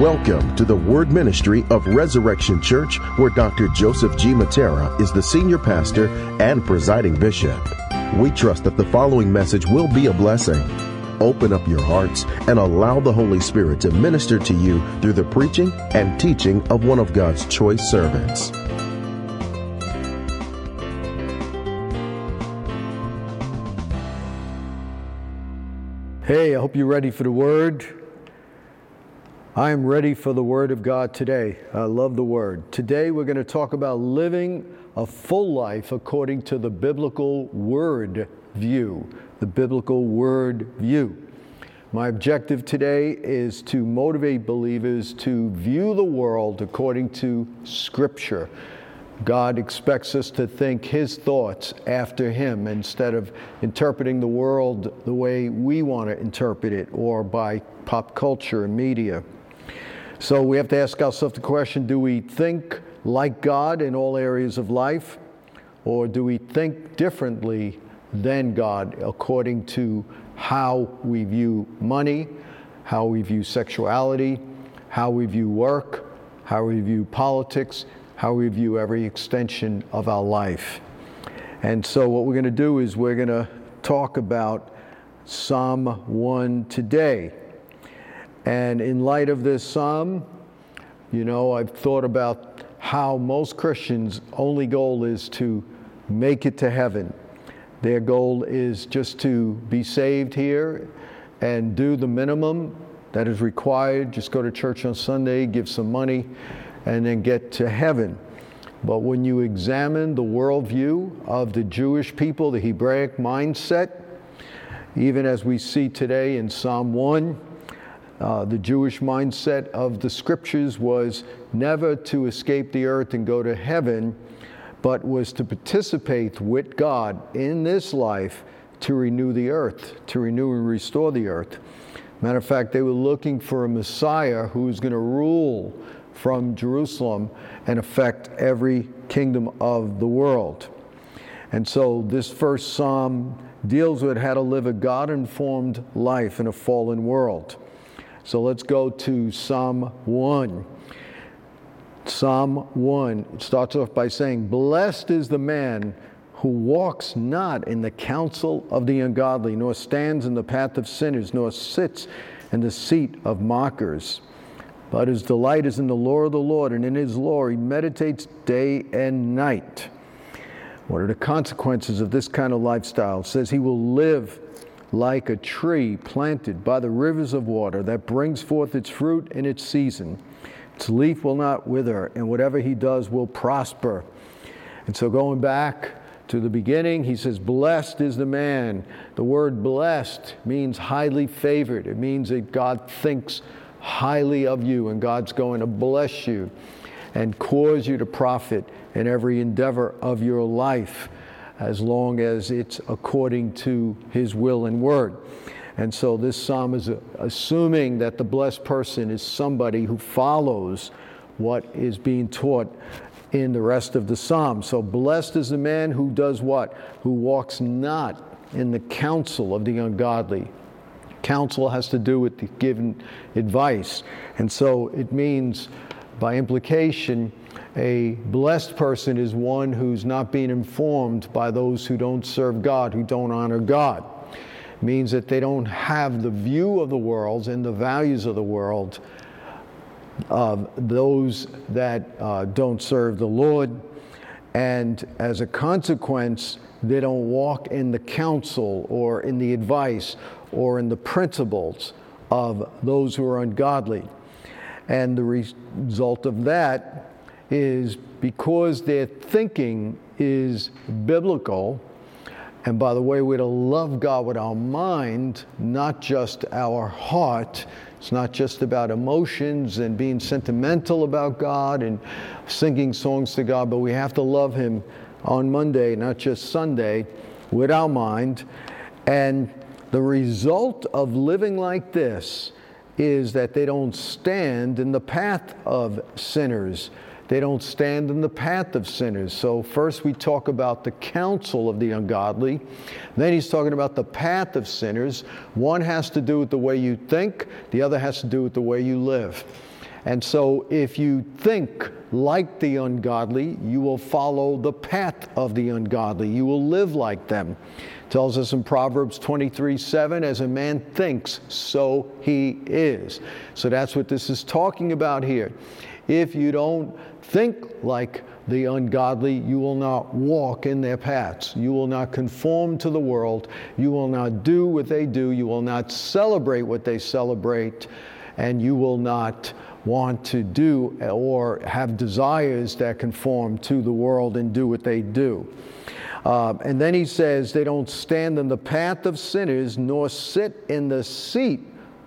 Welcome to the Word Ministry of Resurrection Church, where Dr. Joseph G. Mattera is the senior pastor and presiding bishop. We trust that the following message will be a blessing. Open up your hearts and allow the Holy Spirit to minister to you through the preaching and teaching of one of God's choice servants. Hey, I hope you're ready for the word. I am ready for the Word of God today. I love the Word. Today we're going to talk about living a full life according to the biblical Word view. The biblical worldview. My objective today is to motivate believers to view the world according to Scripture. God expects us to think His thoughts after Him instead of interpreting the world the way we want to interpret it or by pop culture and media. So we have to ask ourselves the question do we think like God in all areas of life, or do we think differently than God according to how we view money, how we view sexuality, how we view work, how we view politics, how we view every extension of our life? And so, what we're going to do is we're going to talk about Psalm 1 today. And in light of this psalm, you know, I've thought about how most Christians' only goal is to make it to heaven. Their goal is just to be saved here and do the minimum that is required. Just go to church on Sunday, give some money, and then get to heaven. But when you examine the worldview of the Jewish people, the Hebraic mindset, even as we see today in Psalm 1, uh, the Jewish mindset of the scriptures was never to escape the earth and go to heaven, but was to participate with God in this life to renew the earth, to renew and restore the earth. Matter of fact, they were looking for a Messiah who was going to rule from Jerusalem and affect every kingdom of the world. And so this first psalm deals with how to live a God informed life in a fallen world. So let's go to Psalm 1. Psalm 1 it starts off by saying, Blessed is the man who walks not in the counsel of the ungodly, nor stands in the path of sinners, nor sits in the seat of mockers. But his delight is in the law of the Lord, and in his law he meditates day and night. What are the consequences of this kind of lifestyle? It says he will live like a tree planted by the rivers of water that brings forth its fruit in its season. Its leaf will not wither, and whatever he does will prosper. And so, going back to the beginning, he says, Blessed is the man. The word blessed means highly favored. It means that God thinks highly of you, and God's going to bless you and cause you to profit in every endeavor of your life as long as it's according to his will and word. And so this psalm is uh, assuming that the blessed person is somebody who follows what is being taught in the rest of the psalm. So blessed is the man who does what? Who walks not in the counsel of the ungodly. Counsel has to do with the given advice. And so it means, by implication, a blessed person is one who's not being informed by those who don't serve God, who don't honor God. It means that they don't have the view of the world and the values of the world of those that uh, don't serve the Lord. And as a consequence, they don't walk in the counsel or in the advice or in the principles of those who are ungodly. And the result of that is because their thinking is biblical. And by the way, we're to love God with our mind, not just our heart. It's not just about emotions and being sentimental about God and singing songs to God, but we have to love Him on Monday, not just Sunday, with our mind. And the result of living like this is that they don't stand in the path of sinners. They don't stand in the path of sinners. So, first we talk about the counsel of the ungodly. Then he's talking about the path of sinners. One has to do with the way you think, the other has to do with the way you live. And so, if you think like the ungodly, you will follow the path of the ungodly. You will live like them. Tells us in Proverbs 23 7, as a man thinks, so he is. So that's what this is talking about here. If you don't think like the ungodly, you will not walk in their paths. You will not conform to the world. You will not do what they do. You will not celebrate what they celebrate. And you will not want to do or have desires that conform to the world and do what they do. Uh, and then he says, they don't stand in the path of sinners, nor sit in the seat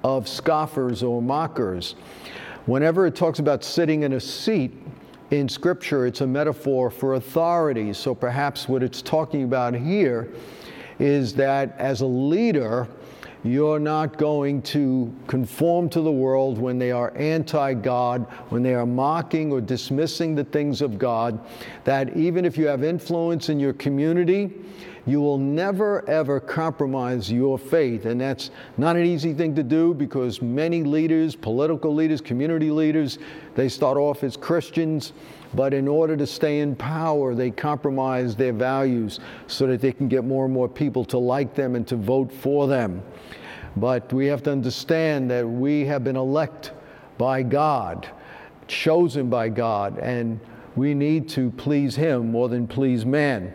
of scoffers or mockers. Whenever it talks about sitting in a seat, in Scripture, it's a metaphor for authority. So perhaps what it's talking about here is that as a leader, you're not going to conform to the world when they are anti God, when they are mocking or dismissing the things of God. That even if you have influence in your community, you will never ever compromise your faith. And that's not an easy thing to do because many leaders, political leaders, community leaders, they start off as Christians. But in order to stay in power, they compromise their values so that they can get more and more people to like them and to vote for them. But we have to understand that we have been elected by God, chosen by God, and we need to please Him more than please man.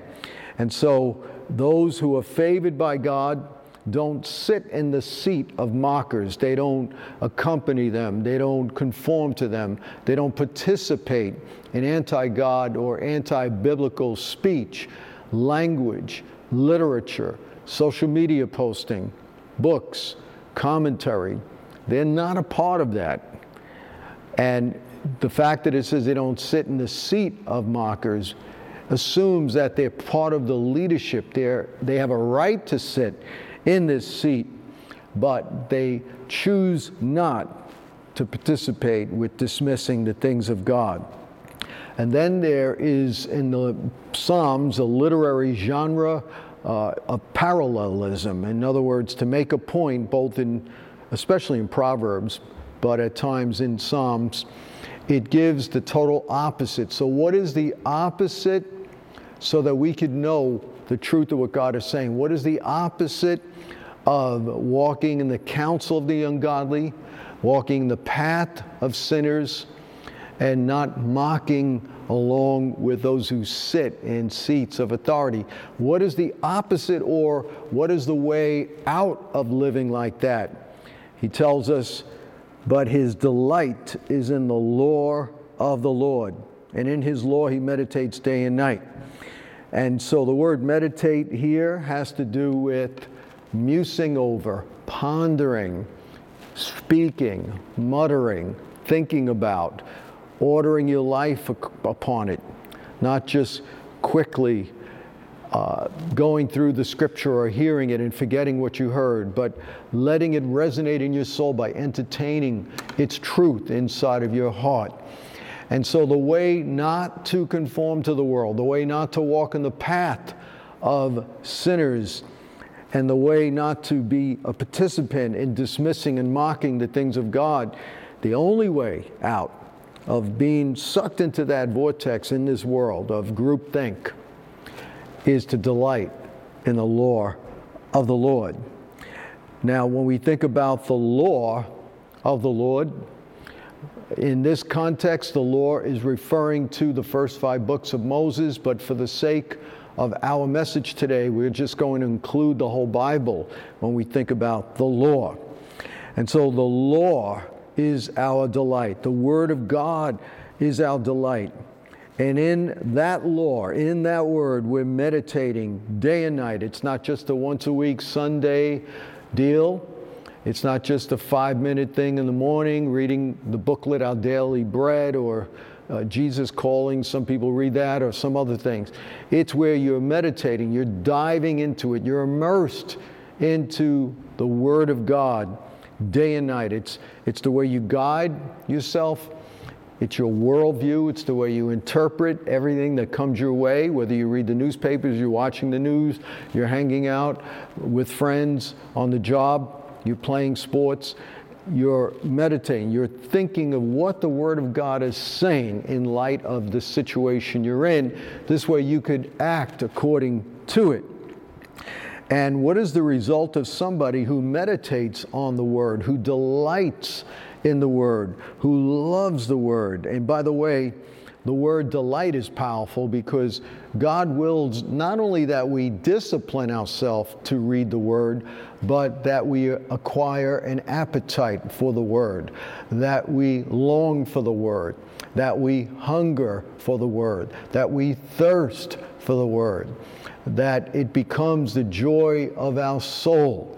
And so those who are favored by God don't sit in the seat of mockers. They don't accompany them. They don't conform to them. They don't participate in anti God or anti biblical speech, language, literature, social media posting, books, commentary. They're not a part of that. And the fact that it says they don't sit in the seat of mockers assumes that they're part of the leadership. They're, they have a right to sit in this seat, but they choose not to participate with dismissing the things of God. And then there is in the Psalms a literary genre uh, of parallelism. In other words, to make a point, both in, especially in Proverbs, but at times in Psalms, it gives the total opposite. So, what is the opposite so that we could know the truth of what God is saying? What is the opposite of walking in the counsel of the ungodly, walking the path of sinners, and not mocking along with those who sit in seats of authority. What is the opposite, or what is the way out of living like that? He tells us, but his delight is in the law of the Lord, and in his law he meditates day and night. And so the word meditate here has to do with musing over, pondering, speaking, muttering, thinking about, ordering your life upon it, not just quickly uh, going through the scripture or hearing it and forgetting what you heard, but letting it resonate in your soul by entertaining its truth inside of your heart. And so, the way not to conform to the world, the way not to walk in the path of sinners, and the way not to be a participant in dismissing and mocking the things of God, the only way out of being sucked into that vortex in this world of groupthink is to delight in the law of the Lord. Now, when we think about the law of the Lord, in this context, the law is referring to the first five books of Moses, but for the sake of our message today, we're just going to include the whole Bible when we think about the law. And so the law is our delight. The Word of God is our delight. And in that law, in that word, we're meditating day and night. It's not just a once a week Sunday deal. It's not just a five minute thing in the morning, reading the booklet, Our Daily Bread, or uh, Jesus Calling. Some people read that, or some other things. It's where you're meditating, you're diving into it, you're immersed into the Word of God day and night. It's, it's the way you guide yourself, it's your worldview, it's the way you interpret everything that comes your way, whether you read the newspapers, you're watching the news, you're hanging out with friends on the job, you're playing sports. You're meditating, you're thinking of what the Word of God is saying in light of the situation you're in. This way you could act according to it. And what is the result of somebody who meditates on the Word, who delights in the Word, who loves the Word? And by the way, the word delight is powerful because God wills not only that we discipline ourselves to read the word, but that we acquire an appetite for the word, that we long for the word, that we hunger for the word, that we thirst for the word, that it becomes the joy of our soul.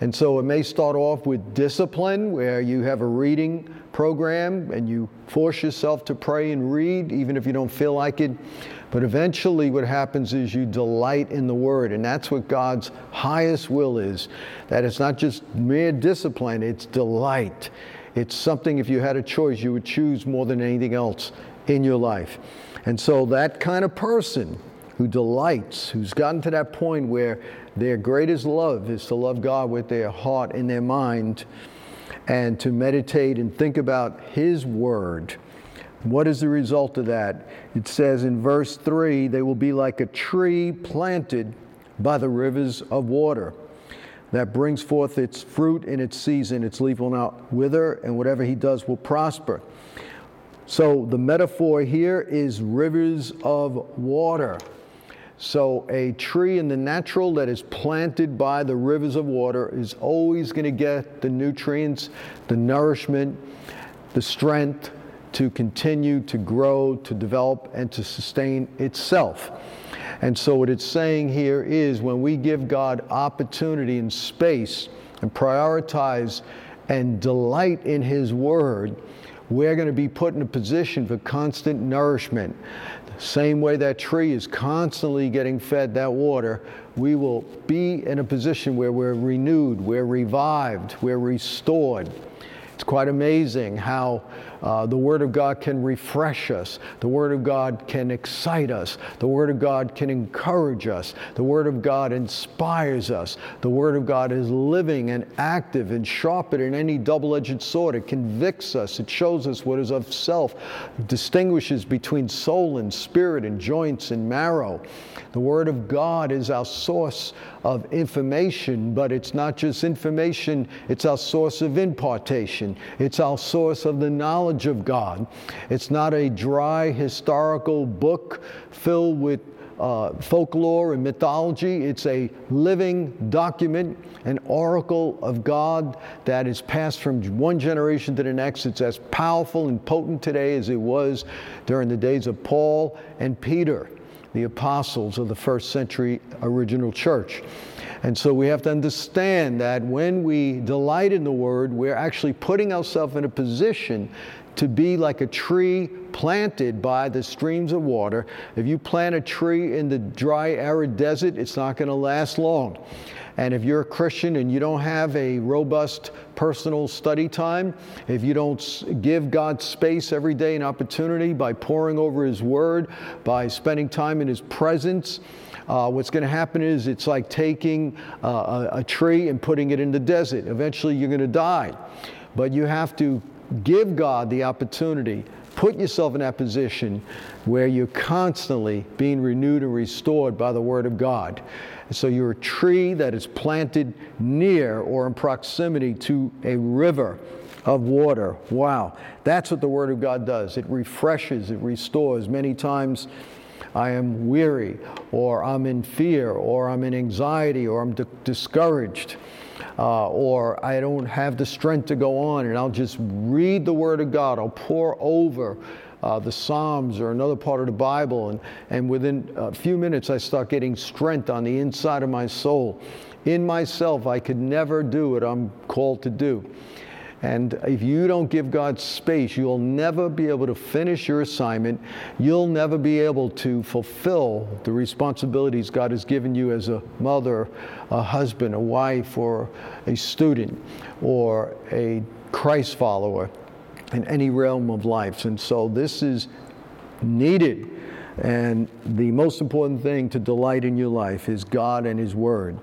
And so it may start off with discipline, where you have a reading program and you force yourself to pray and read, even if you don't feel like it. But eventually, what happens is you delight in the Word, and that's what God's highest will is that it's not just mere discipline, it's delight. It's something, if you had a choice, you would choose more than anything else in your life. And so, that kind of person who delights, who's gotten to that point where their greatest love is to love God with their heart and their mind and to meditate and think about His Word. What is the result of that? It says in verse 3 they will be like a tree planted by the rivers of water that brings forth its fruit in its season, its leaf will not wither, and whatever he does will prosper. So the metaphor here is rivers of water. So, a tree in the natural that is planted by the rivers of water is always going to get the nutrients, the nourishment, the strength to continue to grow, to develop, and to sustain itself. And so, what it's saying here is when we give God opportunity and space and prioritize and delight in His Word, we're going to be put in a position for constant nourishment. Same way that tree is constantly getting fed that water, we will be in a position where we're renewed, we're revived, we're restored. It's quite amazing how uh, the Word of God can refresh us. The Word of God can excite us. The Word of God can encourage us. The Word of God inspires us. The Word of God is living and active and sharper than any double edged sword. It convicts us. It shows us what is of self, distinguishes between soul and spirit and joints and marrow. The Word of God is our source of information, but it's not just information, it's our source of impartation. It's our source of the knowledge of God. It's not a dry historical book filled with uh, folklore and mythology. It's a living document, an oracle of God that is passed from one generation to the next. It's as powerful and potent today as it was during the days of Paul and Peter the apostles of the first century original church. And so we have to understand that when we delight in the Word, we're actually putting ourselves in a position to be like a tree planted by the streams of water. If you plant a tree in the dry, arid desert, it's not going to last long. And if you're a Christian and you don't have a robust personal study time, if you don't give God space every day and opportunity by poring over His Word, by spending time in His presence, uh, what's going to happen is it's like taking uh, a, a tree and putting it in the desert. Eventually, you're going to die. But you have to give God the opportunity put yourself in that position where you're constantly being renewed and restored by the Word of God. So you're a tree that is planted near or in proximity to a river of water. Wow. That's what the Word of God does. It refreshes, it restores. Many times I am weary, or I'm in fear, or I'm in anxiety, or I'm discouraged. Uh, or I don't have the strength to go on, and I'll just read the Word of God. I'll pour over uh, the Psalms or another part of the Bible, and, and within a few minutes, I start getting strength on the inside of my soul. In myself, I could never do what I'm called to do. And if you don't give God space, you'll never be able to finish your assignment. You'll never be able to fulfill the responsibilities God has given you as a mother, a husband, a wife, or a student, or a Christ follower in any realm of life. And so this is needed. And the most important thing to delight in your life is God and His Word.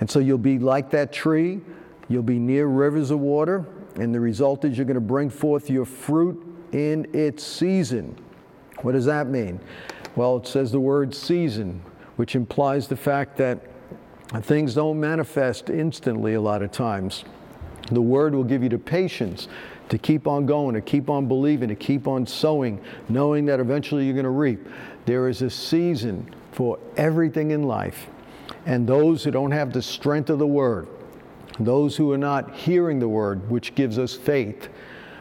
And so you'll be like that tree, you'll be near rivers of water, and the result is you're going to bring forth your fruit in its season. What does that mean? Well, it says the word season, which implies the fact that things don't manifest instantly a lot of times. The word will give you the patience to keep on going, to keep on believing, to keep on sowing, knowing that eventually you're going to reap. There is a season for everything in life. And those who don't have the strength of the word, those who are not hearing the word, which gives us faith,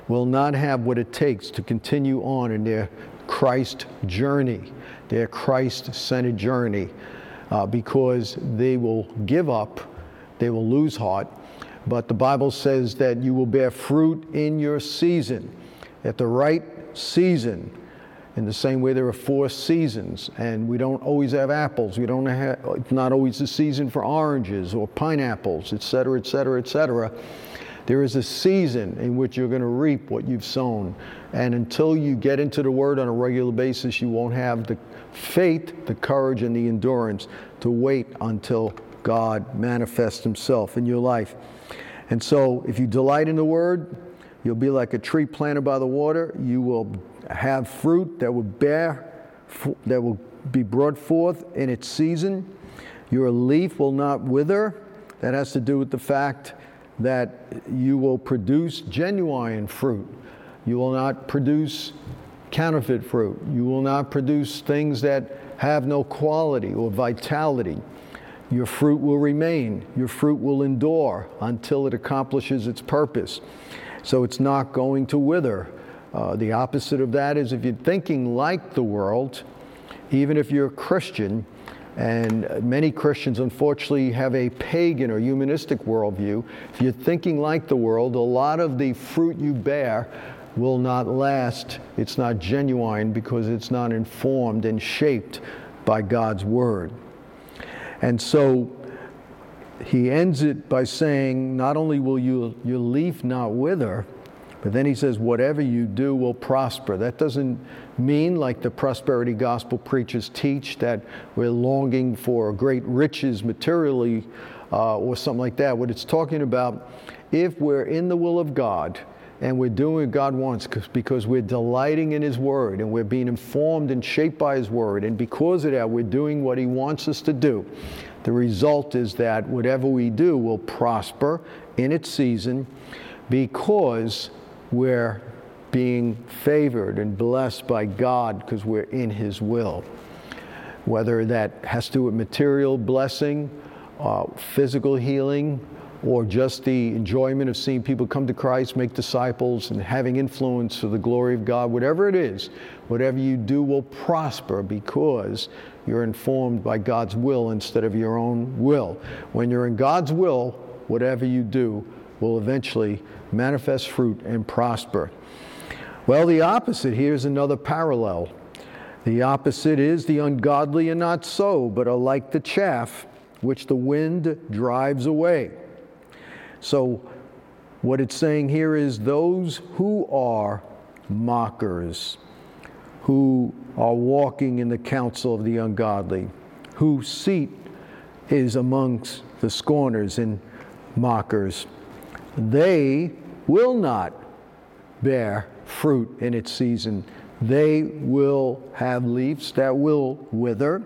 will not have what it takes to continue on in their Christ journey, their Christ centered journey, uh, because they will give up, they will lose heart. But the Bible says that you will bear fruit in your season, at the right season. In the same way, there are four seasons, and we don't always have apples. We don't have, it's not always the season for oranges or pineapples, et cetera, et cetera, et cetera. There is a season in which you're going to reap what you've sown. And until you get into the Word on a regular basis, you won't have the faith, the courage, and the endurance to wait until God manifests Himself in your life. And so, if you delight in the Word, you'll be like a tree planted by the water. You will have fruit that will bear, that will be brought forth in its season. Your leaf will not wither. That has to do with the fact that you will produce genuine fruit. You will not produce counterfeit fruit. You will not produce things that have no quality or vitality. Your fruit will remain. Your fruit will endure until it accomplishes its purpose. So it's not going to wither. Uh, the opposite of that is if you're thinking like the world, even if you're a Christian, and many Christians, unfortunately, have a pagan or humanistic worldview. If you're thinking like the world, a lot of the fruit you bear will not last. It's not genuine because it's not informed and shaped by God's Word. And so he ends it by saying, Not only will you, your leaf not wither, but then he says, whatever you do will prosper. That doesn't mean, like the prosperity gospel preachers teach, that we're longing for great riches materially uh, or something like that. What it's talking about, if we're in the will of God, and we're doing what God wants because we're delighting in His Word and we're being informed and shaped by His Word. And because of that, we're doing what He wants us to do. The result is that whatever we do will prosper in its season because we're being favored and blessed by God because we're in His will. Whether that has to do with material blessing, uh, physical healing, or just the enjoyment of seeing people come to Christ, make disciples, and having influence for the glory of God, whatever it is, whatever you do will prosper because you're informed by God's will instead of your own will. When you're in God's will, whatever you do will eventually manifest fruit and prosper. Well, the opposite here is another parallel. The opposite is the ungodly and not so, but are like the chaff which the wind drives away. So, what it's saying here is those who are mockers, who are walking in the counsel of the ungodly, whose seat is amongst the scorners and mockers, they will not bear fruit in its season. They will have leaves that will wither.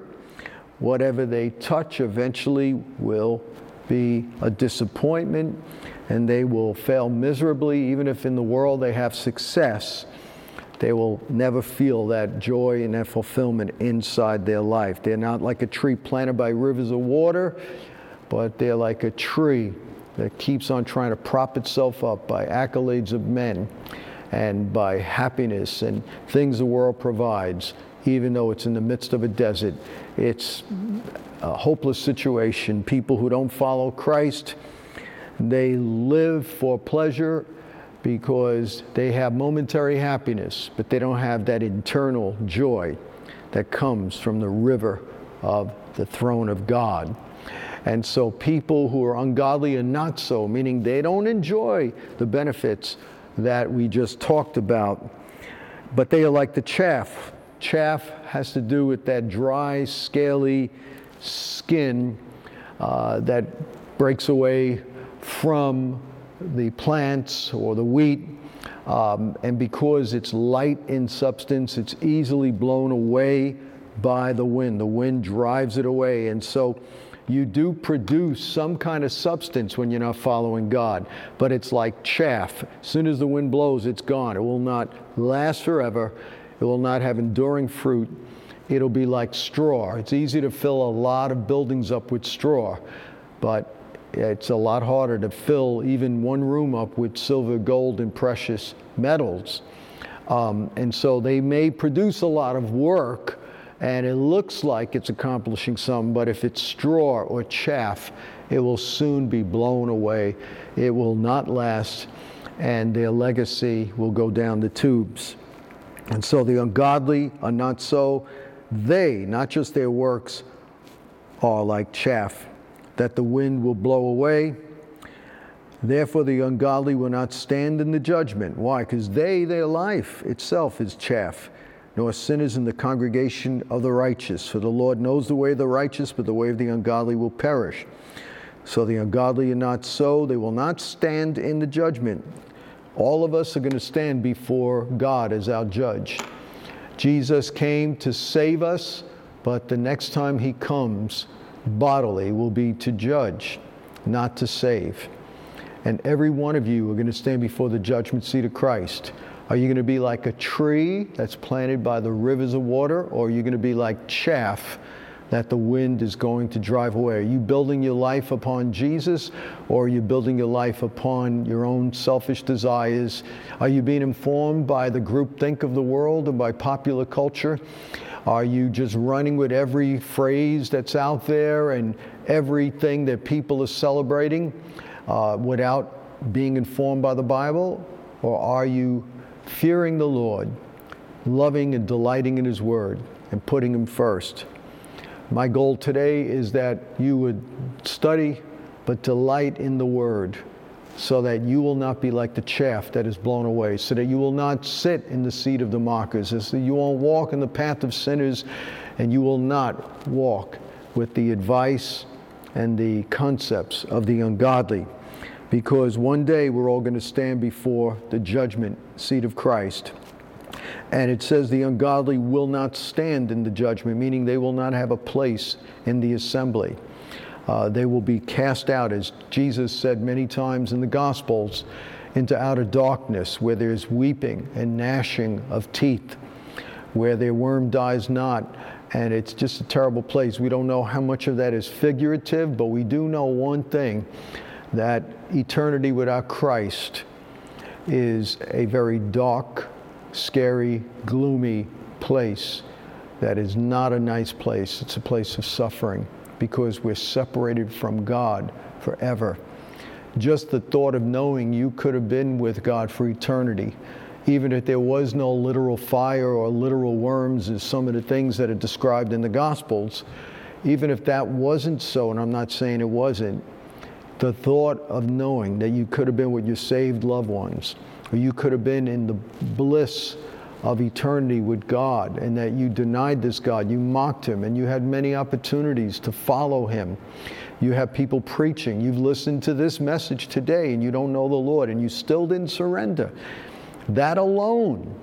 Whatever they touch eventually will be a disappointment and they will fail miserably. Even if in the world they have success, they will never feel that joy and that fulfillment inside their life. They're not like a tree planted by rivers of water, but they're like a tree that keeps on trying to prop itself up by accolades of men and by happiness and things the world provides, even though it's in the midst of a desert. It's a hopeless situation. People who don't follow Christ, they live for pleasure because they have momentary happiness, but they don't have that internal joy that comes from the river of the throne of God. And so people who are ungodly and not so, meaning they don't enjoy the benefits that we just talked about, but they are like the chaff. Chaff has to do with that dry, scaly, skin uh, that breaks away from the plants or the wheat. Um, and because it's light in substance, it's easily blown away by the wind. The wind drives it away. And so you do produce some kind of substance when you're not following God, but it's like chaff. As soon as the wind blows, it's gone. It will not last forever, it will not have enduring fruit. It'll be like straw. It's easy to fill a lot of buildings up with straw, but it's a lot harder to fill even one room up with silver, gold, and precious metals. Um, and so they may produce a lot of work, and it looks like it's accomplishing something, but if it's straw or chaff, it will soon be blown away. It will not last, and their legacy will go down the tubes. And so the ungodly are not so. They, not just their works, are like chaff that the wind will blow away. Therefore, the ungodly will not stand in the judgment. Why? Because they, their life itself is chaff nor sinners in the congregation of the righteous. For the Lord knows the way of the righteous, but the way of the ungodly will perish. So the ungodly are not so, they will not stand in the judgment. All of us are going to stand before God as our judge. Jesus came to save us, but the next time he comes bodily will be to judge, not to save. And every one of you are going to stand before the judgment seat of Christ. Are you going to be like a tree that's planted by the rivers of water, or are you going to be like chaff that the wind is going to drive away? Are you building your life upon Jesus, or are you building your life upon your own selfish desires? Are you being informed by the group think of the world and by popular culture? Are you just running with every phrase that's out there and everything that people are celebrating uh, without being informed by the Bible? Or are you fearing the Lord, loving and delighting in His Word, and putting Him first. My goal today is that you would study but delight in the Word so that you will not be like the chaff that is blown away, so that you will not sit in the seat of the mockers, so that you won't walk in the path of sinners, and you will not walk with the advice and the concepts of the ungodly because one day we're all going to stand before the judgment seat of Christ. And it says the ungodly will not stand in the judgment, meaning they will not have a place in the assembly. Uh, they will be cast out, as Jesus said many times in the Gospels, into outer darkness where there's weeping and gnashing of teeth, where their worm dies not. And it's just a terrible place. We don't know how much of that is figurative, but we do know one thing that eternity without Christ is a very dark, scary, gloomy place that is not a nice place. It's a place of suffering because we're separated from God forever. Just the thought of knowing you could have been with God for eternity, even if there was no literal fire or literal worms, as some of the things that are described in the Gospels, even if that wasn't so, and I'm not saying it wasn't, the thought of knowing that you could have been with your saved loved ones, or you could have been in the bliss of eternity with God, and that you denied this God, you mocked him, and you had many opportunities to follow him. You have people preaching. You've listened to this message today, and you don't know the Lord, and you still didn't surrender. That alone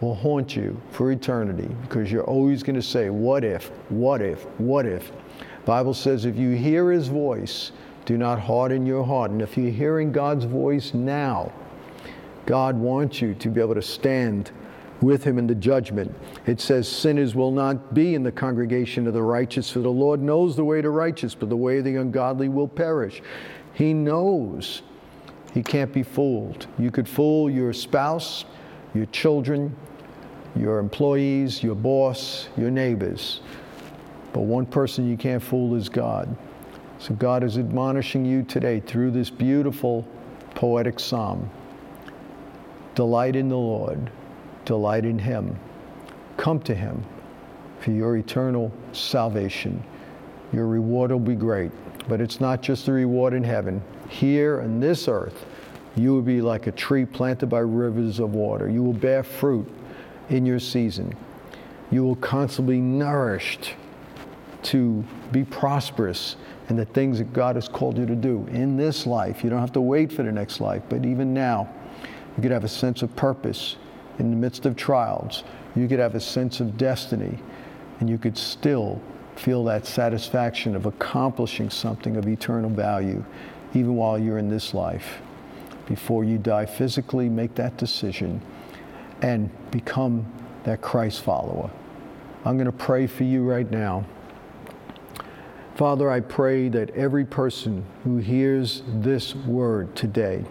will haunt you for eternity because you're always going to say, What if? What if? What if? Bible says if you hear his voice do not harden your heart. And if you're hearing God's voice now, God wants you to be able to stand with him in the judgment. It says, Sinners will not be in the congregation of the righteous, for the Lord knows the way to righteous, but the way of the ungodly will perish. He knows he can't be fooled. You could fool your spouse, your children, your employees, your boss, your neighbors. But one person you can't fool is God. So God is admonishing you today through this beautiful poetic psalm. Delight in the Lord, delight in Him. Come to Him for your eternal salvation. Your reward will be great, but it's not just the reward in heaven. Here on this earth, you will be like a tree planted by rivers of water. You will bear fruit in your season. You will constantly be nourished to be prosperous and the things that God has called you to do in this life. You don't have to wait for the next life, but even now, you could have a sense of purpose in the midst of trials. You could have a sense of destiny, and you could still feel that satisfaction of accomplishing something of eternal value, even while you're in this life. Before you die physically, make that decision and become that Christ follower. I'm going to pray for you right now. Father, I pray that every person who hears this word today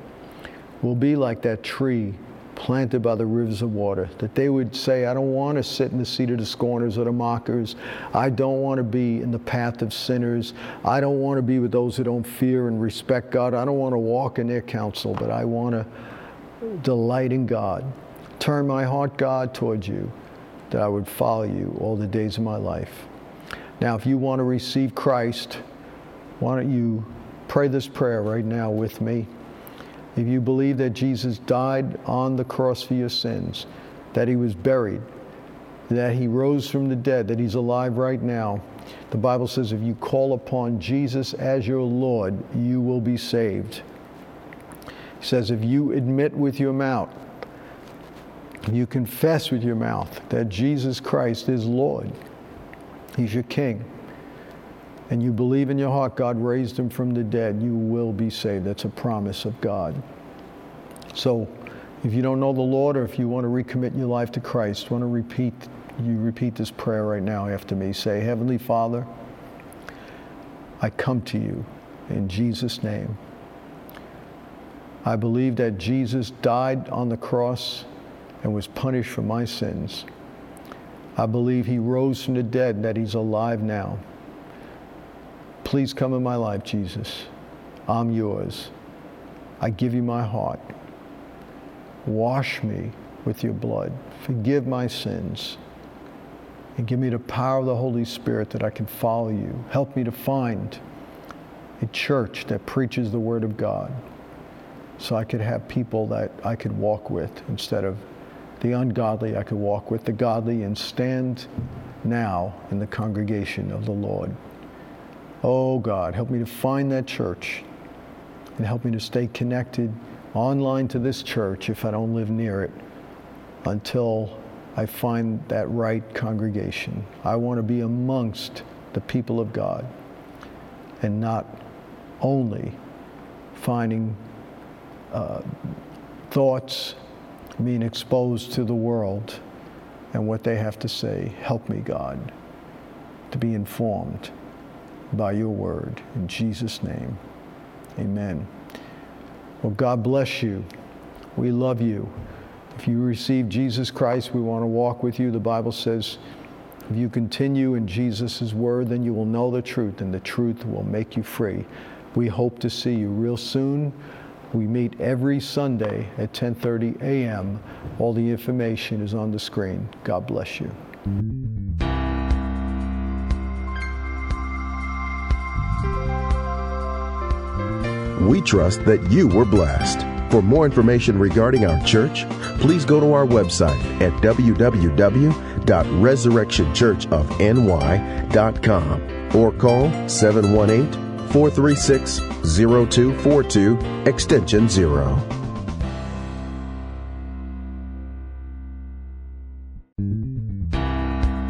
will be like that tree planted by the rivers of water, that they would say, I don't want to sit in the seat of the scorners or the mockers. I don't want to be in the path of sinners. I don't want to be with those who don't fear and respect God. I don't want to walk in their counsel, but I want to delight in God. Turn my heart, God, towards you, that I would follow you all the days of my life. Now, if you want to receive Christ, why don't you pray this prayer right now with me? If you believe that Jesus died on the cross for your sins, that he was buried, that he rose from the dead, that he's alive right now, the Bible says if you call upon Jesus as your Lord, you will be saved. He says if you admit with your mouth, you confess with your mouth that Jesus Christ is Lord, he's your King and you believe in your heart God raised him from the dead, you will be saved. That's a promise of God. So, if you don't know the Lord or if you want to recommit your life to Christ, want to repeat you repeat this prayer right now after me. Say, Heavenly Father, I come to you in Jesus' name. I believe that Jesus died on the cross and was punished for my sins. I believe he rose from the dead and that he's alive now. Please come in my life, Jesus. I'm yours. I give you my heart. Wash me with your blood. Forgive my sins. And give me the power of the Holy Spirit that I can follow you. Help me to find a church that preaches the Word of God so I could have people that I could walk with instead of the ungodly I could walk with the godly and stand now in the congregation of the Lord. Oh God, help me to find that church and help me to stay connected online to this church if I don't live near it until I find that right congregation. I want to be amongst the people of God and not only finding uh, thoughts being exposed to the world and what they have to say. Help me, God, to be informed by your word. In Jesus' name, amen. Well, God bless you. We love you. If you receive Jesus Christ, we want to walk with you. The Bible says, if you continue in Jesus' word, then you will know the truth, and the truth will make you free. We hope to see you real soon. We meet every Sunday at 10:30 a.m. All the information is on the screen. God bless you. We trust that you were blessed. For more information regarding our church, please go to our website at www.resurrectionchurchofny.com or call 718 436 0242 extension 0.